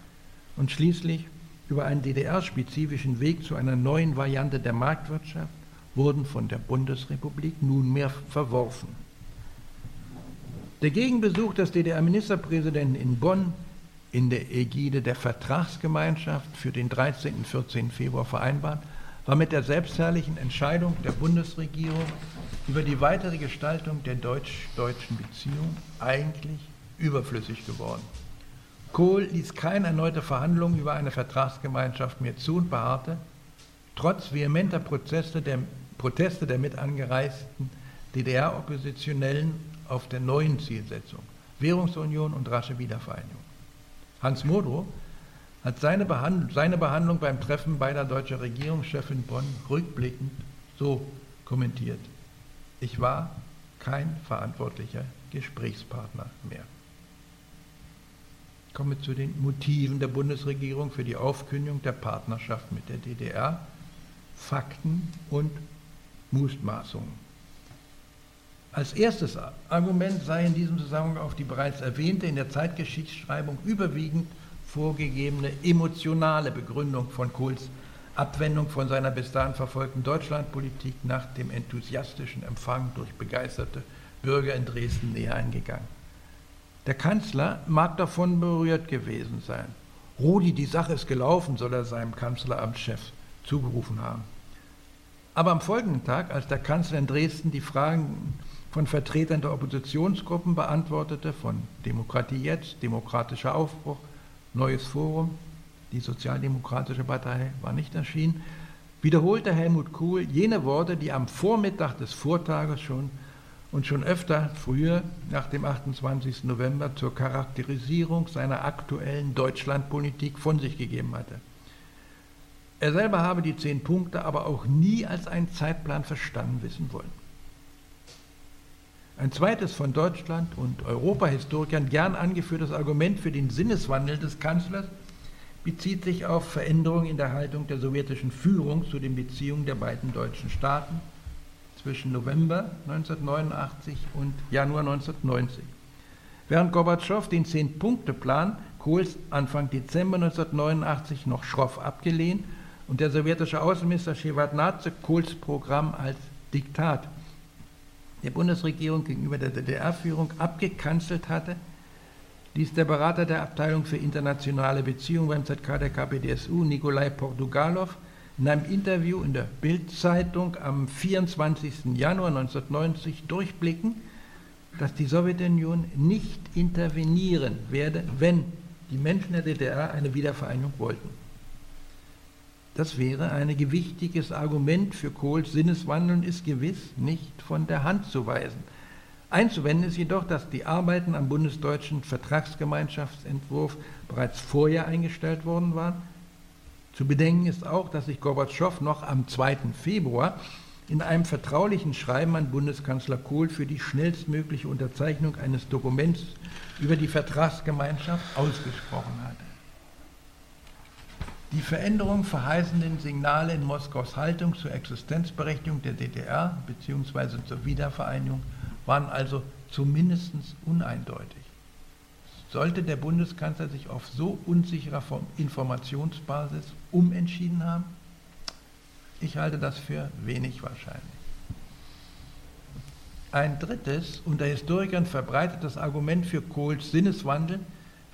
und schließlich über einen DDR-spezifischen Weg zu einer neuen Variante der Marktwirtschaft wurden von der Bundesrepublik nunmehr verworfen. Der Gegenbesuch des DDR-Ministerpräsidenten in Bonn in der Ägide der Vertragsgemeinschaft für den 13. und 14. Februar vereinbart, war mit der selbstherrlichen Entscheidung der Bundesregierung über die weitere Gestaltung der deutsch-deutschen Beziehung eigentlich überflüssig geworden. Kohl ließ keine erneute Verhandlungen über eine Vertragsgemeinschaft mehr zu und beharrte, trotz vehementer Proteste der, Proteste der mit angereisten DDR-Oppositionellen auf der neuen Zielsetzung, Währungsunion und rasche Wiedervereinigung. Hans Modrow hat seine, Behand seine Behandlung beim Treffen beider deutscher Regierungschefs in Bonn rückblickend so kommentiert. Ich war kein verantwortlicher Gesprächspartner mehr. Ich komme zu den Motiven der Bundesregierung für die Aufkündigung der Partnerschaft mit der DDR, Fakten und Mutmaßungen. Als erstes Argument sei in diesem Zusammenhang auf die bereits erwähnte in der Zeitgeschichtsschreibung überwiegend vorgegebene emotionale Begründung von Kohls Abwendung von seiner bis dahin verfolgten Deutschlandpolitik nach dem enthusiastischen Empfang durch begeisterte Bürger in Dresden näher eingegangen. Der Kanzler mag davon berührt gewesen sein. Rudi, die Sache ist gelaufen, soll er seinem Kanzleramtschef zugerufen haben. Aber am folgenden Tag, als der Kanzler in Dresden die Fragen von Vertretern der Oppositionsgruppen beantwortete, von Demokratie jetzt, Demokratischer Aufbruch, Neues Forum, die Sozialdemokratische Partei war nicht erschienen, wiederholte Helmut Kohl jene Worte, die am Vormittag des Vortages schon und schon öfter früher nach dem 28. November zur Charakterisierung seiner aktuellen Deutschlandpolitik von sich gegeben hatte. Er selber habe die zehn Punkte aber auch nie als einen Zeitplan verstanden wissen wollen. Ein zweites von Deutschland und Europahistorikern gern angeführtes Argument für den Sinneswandel des Kanzlers bezieht sich auf Veränderungen in der Haltung der sowjetischen Führung zu den Beziehungen der beiden deutschen Staaten zwischen November 1989 und Januar 1990. Während Gorbatschow den Zehn-Punkte-Plan Kohls Anfang Dezember 1989 noch schroff abgelehnt und der sowjetische Außenminister Shevardnadze Kohls Programm als Diktat der Bundesregierung gegenüber der DDR-Führung abgekanzelt hatte, ließ der Berater der Abteilung für internationale Beziehungen beim ZK der KPDSU, Nikolai Portugalow, in einem Interview in der Bild-Zeitung am 24. Januar 1990 durchblicken, dass die Sowjetunion nicht intervenieren werde, wenn die Menschen der DDR eine Wiedervereinigung wollten. Das wäre ein gewichtiges Argument für Kohls Sinneswandel und ist gewiss nicht von der Hand zu weisen. Einzuwenden ist jedoch, dass die Arbeiten am bundesdeutschen Vertragsgemeinschaftsentwurf bereits vorher eingestellt worden waren. Zu bedenken ist auch, dass sich Gorbatschow noch am 2. Februar in einem vertraulichen Schreiben an Bundeskanzler Kohl für die schnellstmögliche Unterzeichnung eines Dokuments über die Vertragsgemeinschaft ausgesprochen hatte. Die Veränderung verheißenden Signale in Moskaus Haltung zur Existenzberechtigung der DDR bzw. zur Wiedervereinigung waren also zumindest uneindeutig. Sollte der Bundeskanzler sich auf so unsicherer Informationsbasis umentschieden haben? Ich halte das für wenig wahrscheinlich. Ein drittes, unter Historikern verbreitetes Argument für Kohls Sinneswandel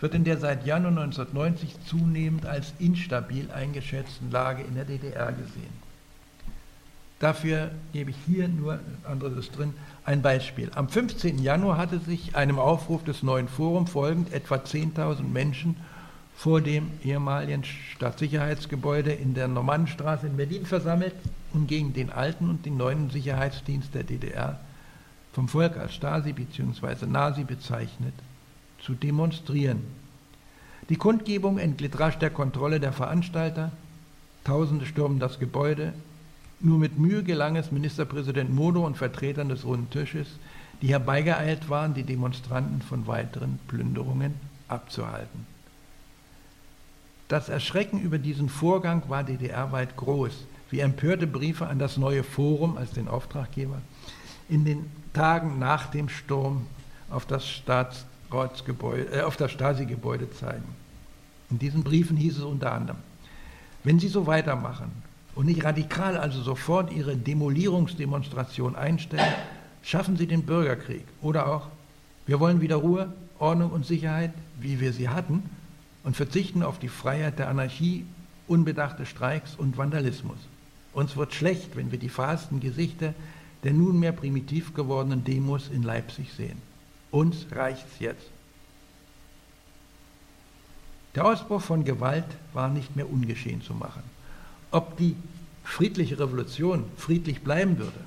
wird in der seit Januar 1990 zunehmend als instabil eingeschätzten Lage in der DDR gesehen. Dafür gebe ich hier nur, anderes ist drin, ein Beispiel. Am 15. Januar hatte sich einem Aufruf des neuen Forums folgend etwa 10.000 Menschen vor dem ehemaligen Staatssicherheitsgebäude in der Normannenstraße in Berlin versammelt und gegen den alten und den neuen Sicherheitsdienst der DDR, vom Volk als Stasi bzw. Nazi bezeichnet, zu demonstrieren. Die Kundgebung entglitt rasch der Kontrolle der Veranstalter. Tausende stürmen das Gebäude, nur mit Mühe gelang es Ministerpräsident Modo und Vertretern des Runden Tisches, die herbeigeeilt waren, die Demonstranten von weiteren Plünderungen abzuhalten. Das Erschrecken über diesen Vorgang war DDR-weit groß, wie empörte Briefe an das neue Forum als den Auftraggeber in den Tagen nach dem Sturm auf das, Staatsratsgebäude, äh, auf das Stasi-Gebäude zeigen. In diesen Briefen hieß es unter anderem, wenn Sie so weitermachen und nicht radikal also sofort ihre Demolierungsdemonstration einstellen, schaffen sie den Bürgerkrieg. Oder auch, wir wollen wieder Ruhe, Ordnung und Sicherheit, wie wir sie hatten, und verzichten auf die Freiheit der Anarchie, unbedachte Streiks und Vandalismus. Uns wird schlecht, wenn wir die verhassten Gesichter der nunmehr primitiv gewordenen Demos in Leipzig sehen. Uns reicht's jetzt. Der Ausbruch von Gewalt war nicht mehr ungeschehen zu machen. Ob die friedliche Revolution friedlich bleiben würde,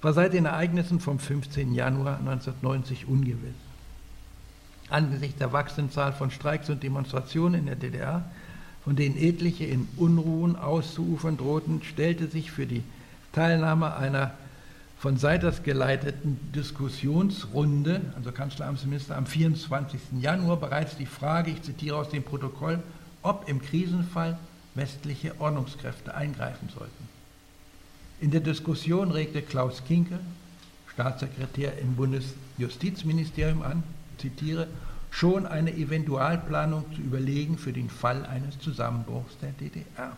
war seit den Ereignissen vom 15. Januar 1990 ungewiss. Angesichts der wachsenden Zahl von Streiks und Demonstrationen in der DDR, von denen etliche in Unruhen auszuufern drohten, stellte sich für die Teilnahme einer von Seiters geleiteten Diskussionsrunde, also Kanzleramtsminister, am 24. Januar bereits die Frage, ich zitiere aus dem Protokoll, ob im Krisenfall westliche Ordnungskräfte eingreifen sollten. In der Diskussion regte Klaus Kinke, Staatssekretär im Bundesjustizministerium an, zitiere, schon eine Eventualplanung zu überlegen für den Fall eines Zusammenbruchs der DDR.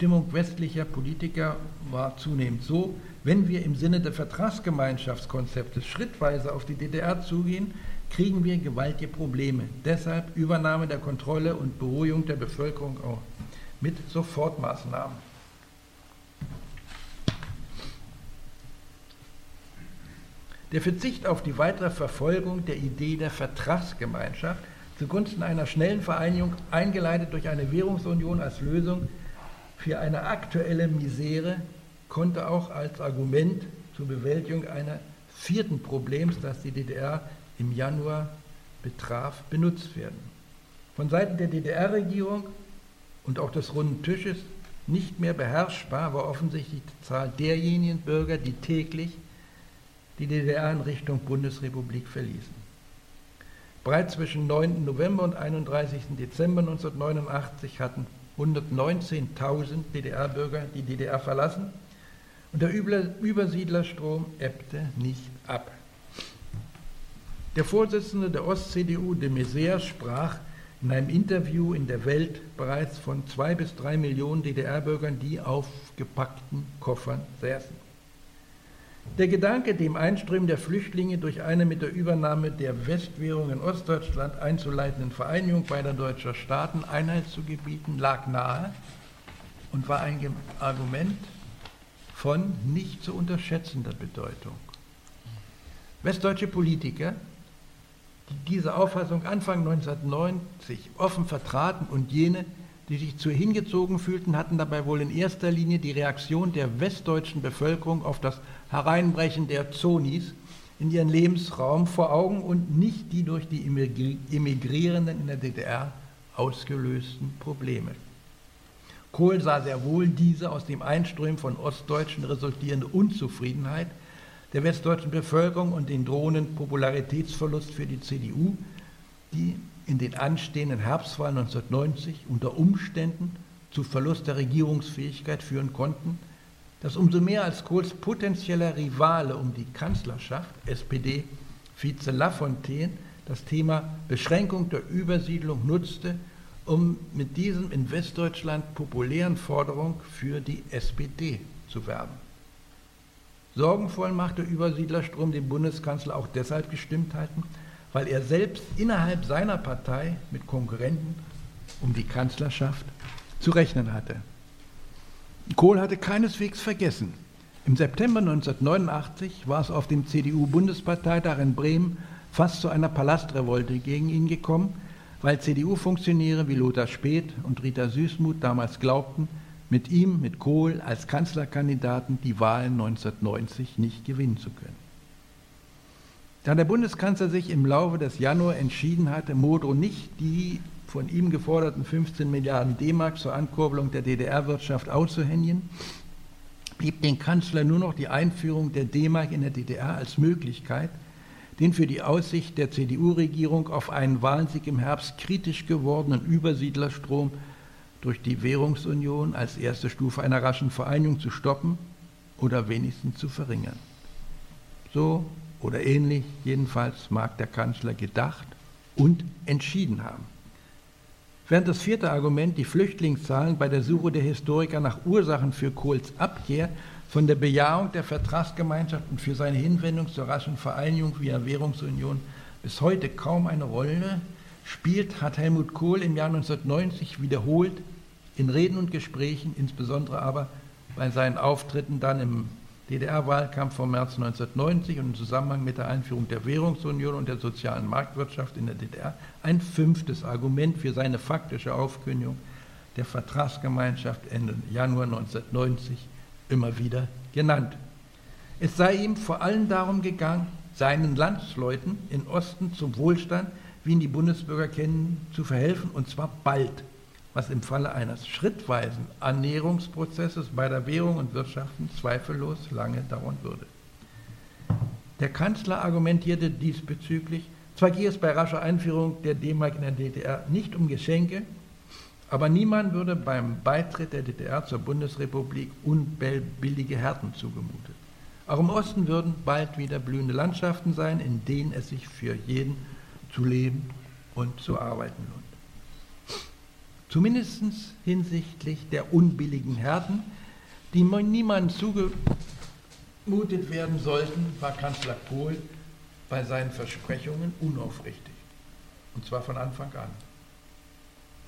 Die Stimmung westlicher Politiker war zunehmend so, wenn wir im Sinne des Vertragsgemeinschaftskonzeptes schrittweise auf die DDR zugehen, kriegen wir gewaltige Probleme. Deshalb Übernahme der Kontrolle und Beruhigung der Bevölkerung auch mit Sofortmaßnahmen. Der Verzicht auf die weitere Verfolgung der Idee der Vertragsgemeinschaft zugunsten einer schnellen Vereinigung, eingeleitet durch eine Währungsunion als Lösung für eine aktuelle Misere, konnte auch als Argument zur Bewältigung einer vierten Problems, das die DDR im Januar betraf, benutzt werden. Von Seiten der DDR-Regierung und auch des runden Tisches nicht mehr beherrschbar war offensichtlich die Zahl derjenigen Bürger, die täglich die DDR in Richtung Bundesrepublik verließen. Bereits zwischen 9. November und 31. Dezember 1989 hatten 119.000 DDR-Bürger die DDR verlassen und der Übersiedlerstrom ebbte nicht ab. Der Vorsitzende der Ost-CDU, de Maizière, sprach in einem Interview in der Welt bereits von zwei bis drei Millionen DDR-Bürgern, die auf gepackten Koffern säßen. Der Gedanke, dem Einströmen der Flüchtlinge durch eine mit der Übernahme der Westwährung in Ostdeutschland einzuleitenden Vereinigung beider deutscher Staaten Einheit zu gebieten, lag nahe und war ein Argument von nicht zu unterschätzender Bedeutung. Westdeutsche Politiker die diese Auffassung Anfang 1990 offen vertraten und jene, die sich zu hingezogen fühlten, hatten dabei wohl in erster Linie die Reaktion der westdeutschen Bevölkerung auf das Hereinbrechen der Zonis in ihren Lebensraum vor Augen und nicht die durch die Emigrierenden in der DDR ausgelösten Probleme. Kohl sah sehr wohl diese aus dem Einströmen von Ostdeutschen resultierende Unzufriedenheit der westdeutschen Bevölkerung und den drohenden Popularitätsverlust für die CDU, die in den anstehenden Herbstwahlen 1990 unter Umständen zu Verlust der Regierungsfähigkeit führen konnten, dass umso mehr als Kohls potenzieller Rivale um die Kanzlerschaft, SPD, Vize Lafontaine, das Thema Beschränkung der Übersiedlung nutzte, um mit diesem in Westdeutschland populären Forderung für die SPD zu werben. Sorgenvoll macht der Übersiedlerstrom den Bundeskanzler auch deshalb gestimmt halten, weil er selbst innerhalb seiner Partei mit Konkurrenten um die Kanzlerschaft zu rechnen hatte. Kohl hatte keineswegs vergessen. Im September 1989 war es auf dem CDU-Bundesparteitag in Bremen fast zu einer Palastrevolte gegen ihn gekommen, weil CDU-Funktionäre wie Lothar Späth und Rita Süßmuth damals glaubten, mit ihm, mit Kohl als Kanzlerkandidaten die Wahlen 1990 nicht gewinnen zu können. Da der Bundeskanzler sich im Laufe des Januar entschieden hatte, Modrow nicht die von ihm geforderten 15 Milliarden D-Mark zur Ankurbelung der DDR-Wirtschaft auszuhändigen, blieb dem Kanzler nur noch die Einführung der D-Mark in der DDR als Möglichkeit, den für die Aussicht der CDU-Regierung auf einen Wahlsieg im Herbst kritisch gewordenen Übersiedlerstrom durch die Währungsunion als erste Stufe einer raschen Vereinigung zu stoppen oder wenigstens zu verringern. So oder ähnlich jedenfalls mag der Kanzler gedacht und entschieden haben. Während das vierte Argument, die Flüchtlingszahlen bei der Suche der Historiker nach Ursachen für Kohls Abkehr von der Bejahung der Vertragsgemeinschaft und für seine Hinwendung zur raschen Vereinigung via Währungsunion bis heute kaum eine Rolle spielt, hat Helmut Kohl im Jahr 1990 wiederholt in Reden und Gesprächen, insbesondere aber bei seinen Auftritten dann im DDR-Wahlkampf vom März 1990 und im Zusammenhang mit der Einführung der Währungsunion und der sozialen Marktwirtschaft in der DDR ein fünftes Argument für seine faktische Aufkündigung der Vertragsgemeinschaft Ende Januar 1990 immer wieder genannt. Es sei ihm vor allem darum gegangen, seinen Landsleuten im Osten zum Wohlstand, wie ihn die Bundesbürger kennen, zu verhelfen, und zwar bald was im Falle eines schrittweisen Annäherungsprozesses bei der Währung und Wirtschaften zweifellos lange dauern würde. Der Kanzler argumentierte diesbezüglich, zwar gehe es bei rascher Einführung der D-Mark in der DDR nicht um Geschenke, aber niemand würde beim Beitritt der DDR zur Bundesrepublik unbillige Härten zugemutet. Auch im Osten würden bald wieder blühende Landschaften sein, in denen es sich für jeden zu leben und zu arbeiten lohnt zumindest hinsichtlich der unbilligen Härten, die niemandem zugemutet werden sollten, war Kanzler Kohl bei seinen Versprechungen unaufrichtig. Und zwar von Anfang an.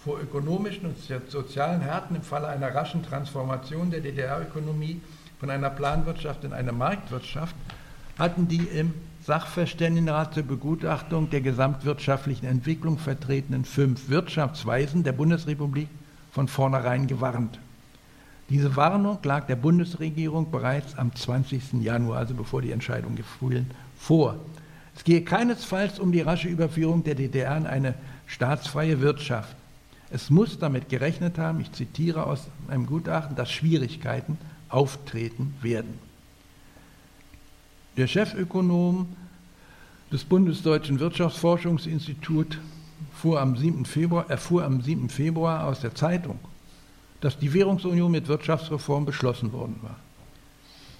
Vor ökonomischen und sozialen Härten im Falle einer raschen Transformation der DDR-Ökonomie von einer Planwirtschaft in eine Marktwirtschaft hatten die im Sachverständigenrat zur Begutachtung der gesamtwirtschaftlichen Entwicklung vertretenen fünf Wirtschaftsweisen der Bundesrepublik von vornherein gewarnt. Diese Warnung lag der Bundesregierung bereits am 20. Januar, also bevor die Entscheidung gefiel, vor. Es gehe keinesfalls um die rasche Überführung der DDR in eine staatsfreie Wirtschaft. Es muss damit gerechnet haben, ich zitiere aus einem Gutachten, dass Schwierigkeiten auftreten werden. Der Chefökonom des Bundesdeutschen Wirtschaftsforschungsinstituts fuhr am 7. Februar, erfuhr am 7. Februar aus der Zeitung, dass die Währungsunion mit Wirtschaftsreform beschlossen worden war.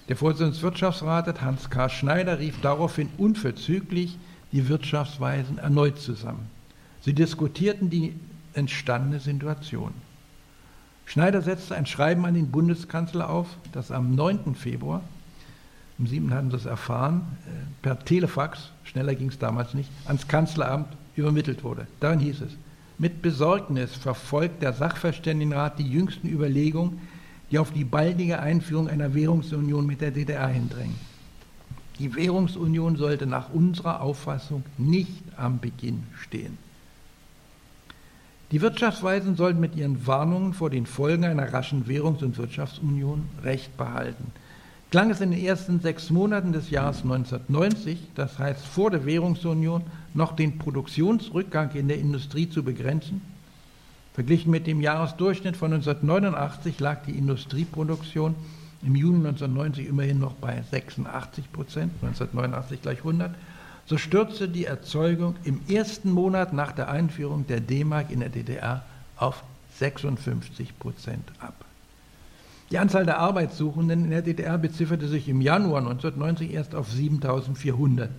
Der Vorsitzende des Wirtschaftsrates, Hans K. Schneider, rief daraufhin unverzüglich die Wirtschaftsweisen erneut zusammen. Sie diskutierten die entstandene Situation. Schneider setzte ein Schreiben an den Bundeskanzler auf, das am 9. Februar im 7. hatten sie es erfahren, äh, per Telefax, schneller ging es damals nicht, ans Kanzleramt übermittelt wurde. Darin hieß es, mit Besorgnis verfolgt der Sachverständigenrat die jüngsten Überlegungen, die auf die baldige Einführung einer Währungsunion mit der DDR hindrängen. Die Währungsunion sollte nach unserer Auffassung nicht am Beginn stehen. Die Wirtschaftsweisen sollten mit ihren Warnungen vor den Folgen einer raschen Währungs- und Wirtschaftsunion Recht behalten klang es in den ersten sechs Monaten des Jahres 1990, das heißt vor der Währungsunion, noch den Produktionsrückgang in der Industrie zu begrenzen, Verglichen mit dem Jahresdurchschnitt von 1989 lag die Industrieproduktion im Juni 1990 immerhin noch bei 86 Prozent, 1989 gleich 100, so stürzte die Erzeugung im ersten Monat nach der Einführung der D-Mark in der DDR auf 56 Prozent ab. Die Anzahl der Arbeitssuchenden in der DDR bezifferte sich im Januar 1990 erst auf 7400.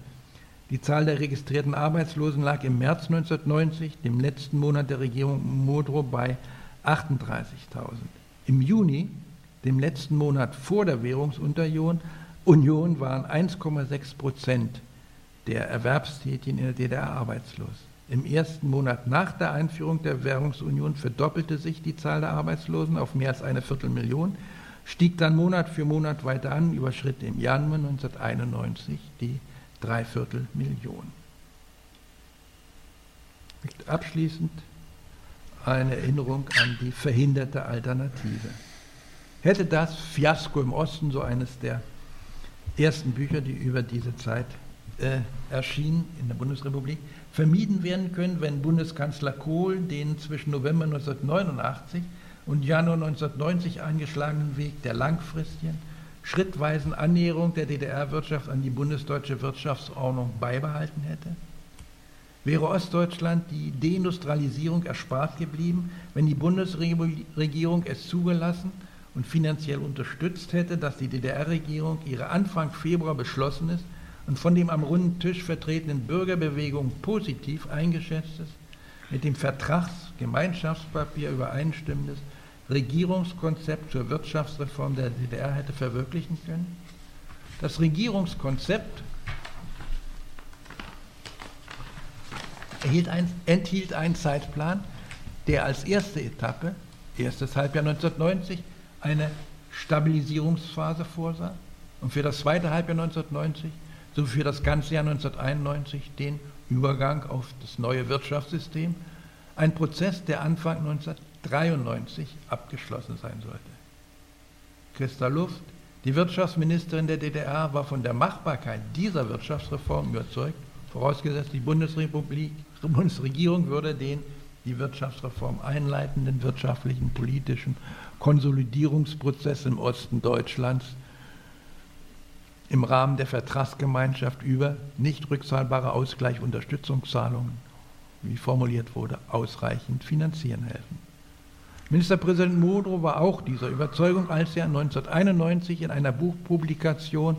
Die Zahl der registrierten Arbeitslosen lag im März 1990, dem letzten Monat der Regierung Modrow, bei 38.000. Im Juni, dem letzten Monat vor der Währungsunion, Union waren 1,6 Prozent der Erwerbstätigen in der DDR arbeitslos. Im ersten Monat nach der Einführung der Währungsunion verdoppelte sich die Zahl der Arbeitslosen auf mehr als eine Viertelmillion, stieg dann Monat für Monat weiter an, überschritt im Januar 1991 die Dreiviertelmillion. Abschließend eine Erinnerung an die verhinderte Alternative. Hätte das Fiasko im Osten, so eines der ersten Bücher, die über diese Zeit äh, erschien in der Bundesrepublik, vermieden werden können, wenn Bundeskanzler Kohl den zwischen November 1989 und Januar 1990 eingeschlagenen Weg der langfristigen, schrittweisen Annäherung der DDR-Wirtschaft an die bundesdeutsche Wirtschaftsordnung beibehalten hätte? Wäre Ostdeutschland die Deindustrialisierung erspart geblieben, wenn die Bundesregierung es zugelassen und finanziell unterstützt hätte, dass die DDR-Regierung ihre Anfang Februar beschlossenes und von dem am runden Tisch vertretenen Bürgerbewegung positiv eingeschätztes, mit dem Vertragsgemeinschaftspapier übereinstimmendes Regierungskonzept zur Wirtschaftsreform der DDR hätte verwirklichen können? Das Regierungskonzept ein, enthielt einen Zeitplan, der als erste Etappe, erstes Halbjahr 1990, eine Stabilisierungsphase vorsah und für das zweite Halbjahr 1990 sowie für das ganze Jahr 1991 den Übergang auf das neue Wirtschaftssystem, ein Prozess, der Anfang 1993 abgeschlossen sein sollte. Christa Luft, die Wirtschaftsministerin der DDR, war von der Machbarkeit dieser Wirtschaftsreform überzeugt, vorausgesetzt die Bundesrepublik, Bundesregierung würde den die Wirtschaftsreform einleitenden wirtschaftlichen, politischen Konsolidierungsprozess im Osten Deutschlands im Rahmen der Vertragsgemeinschaft über nicht rückzahlbare Ausgleich-Unterstützungszahlungen, wie formuliert wurde, ausreichend finanzieren helfen. Ministerpräsident Modrow war auch dieser Überzeugung, als er 1991 in einer Buchpublikation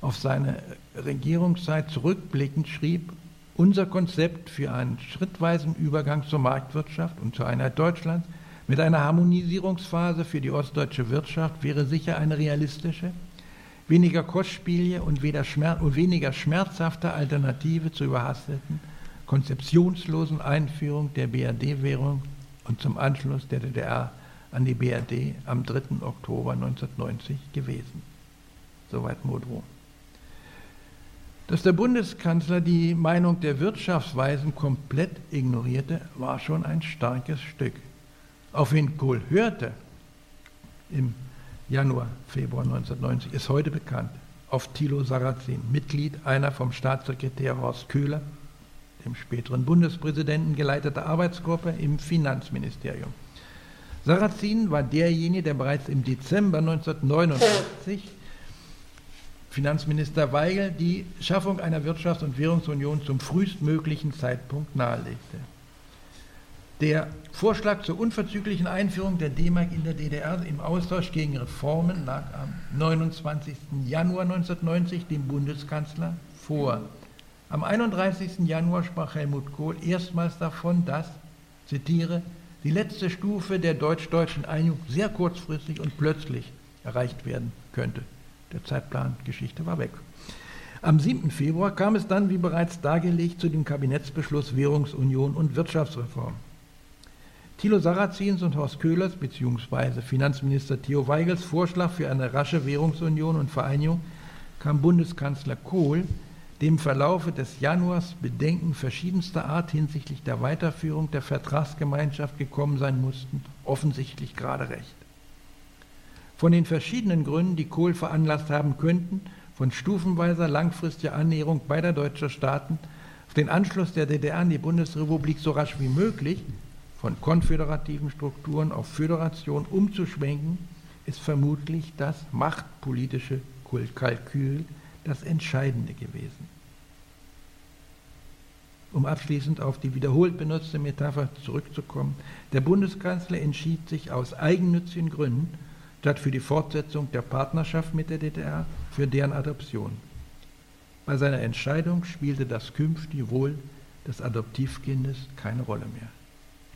auf seine Regierungszeit zurückblickend schrieb, unser Konzept für einen schrittweisen Übergang zur Marktwirtschaft und zur Einheit Deutschlands mit einer Harmonisierungsphase für die ostdeutsche Wirtschaft wäre sicher eine realistische, weniger kostspielige und, Schmerz, und weniger schmerzhafte Alternative zur überhasteten, konzeptionslosen Einführung der BRD-Währung und zum Anschluss der DDR an die BRD am 3. Oktober 1990 gewesen. Soweit Modrow. Dass der Bundeskanzler die Meinung der Wirtschaftsweisen komplett ignorierte, war schon ein starkes Stück. Auf wen Kohl hörte im Januar, Februar 1990 ist heute bekannt. Auf Thilo Sarrazin, Mitglied einer vom Staatssekretär Horst Köhler, dem späteren Bundespräsidenten, geleitete Arbeitsgruppe im Finanzministerium. Sarrazin war derjenige, der bereits im Dezember 1989 Finanzminister Weigel die Schaffung einer Wirtschafts- und Währungsunion zum frühestmöglichen Zeitpunkt nahelegte. Der Vorschlag zur unverzüglichen Einführung der D-Mark in der DDR im Austausch gegen Reformen lag am 29. Januar 1990 dem Bundeskanzler vor. Am 31. Januar sprach Helmut Kohl erstmals davon, dass, zitiere, die letzte Stufe der deutsch-deutschen Einigung sehr kurzfristig und plötzlich erreicht werden könnte. Der Zeitplan Geschichte war weg. Am 7. Februar kam es dann, wie bereits dargelegt, zu dem Kabinettsbeschluss Währungsunion und Wirtschaftsreform. Thilo Sarrazins und Horst Köhlers bzw. Finanzminister Theo Weigels Vorschlag für eine rasche Währungsunion und Vereinigung kam Bundeskanzler Kohl dem Verlaufe des Januars Bedenken verschiedenster Art hinsichtlich der Weiterführung der Vertragsgemeinschaft gekommen sein mussten, offensichtlich gerade recht. Von den verschiedenen Gründen, die Kohl veranlasst haben könnten, von stufenweiser langfristiger Annäherung beider deutscher Staaten auf den Anschluss der DDR an die Bundesrepublik so rasch wie möglich von konföderativen Strukturen auf Föderation umzuschwenken, ist vermutlich das machtpolitische Kalkül das Entscheidende gewesen. Um abschließend auf die wiederholt benutzte Metapher zurückzukommen, der Bundeskanzler entschied sich aus eigennützigen Gründen, statt für die Fortsetzung der Partnerschaft mit der DDR, für deren Adoption. Bei seiner Entscheidung spielte das künftige Wohl des Adoptivkindes keine Rolle mehr.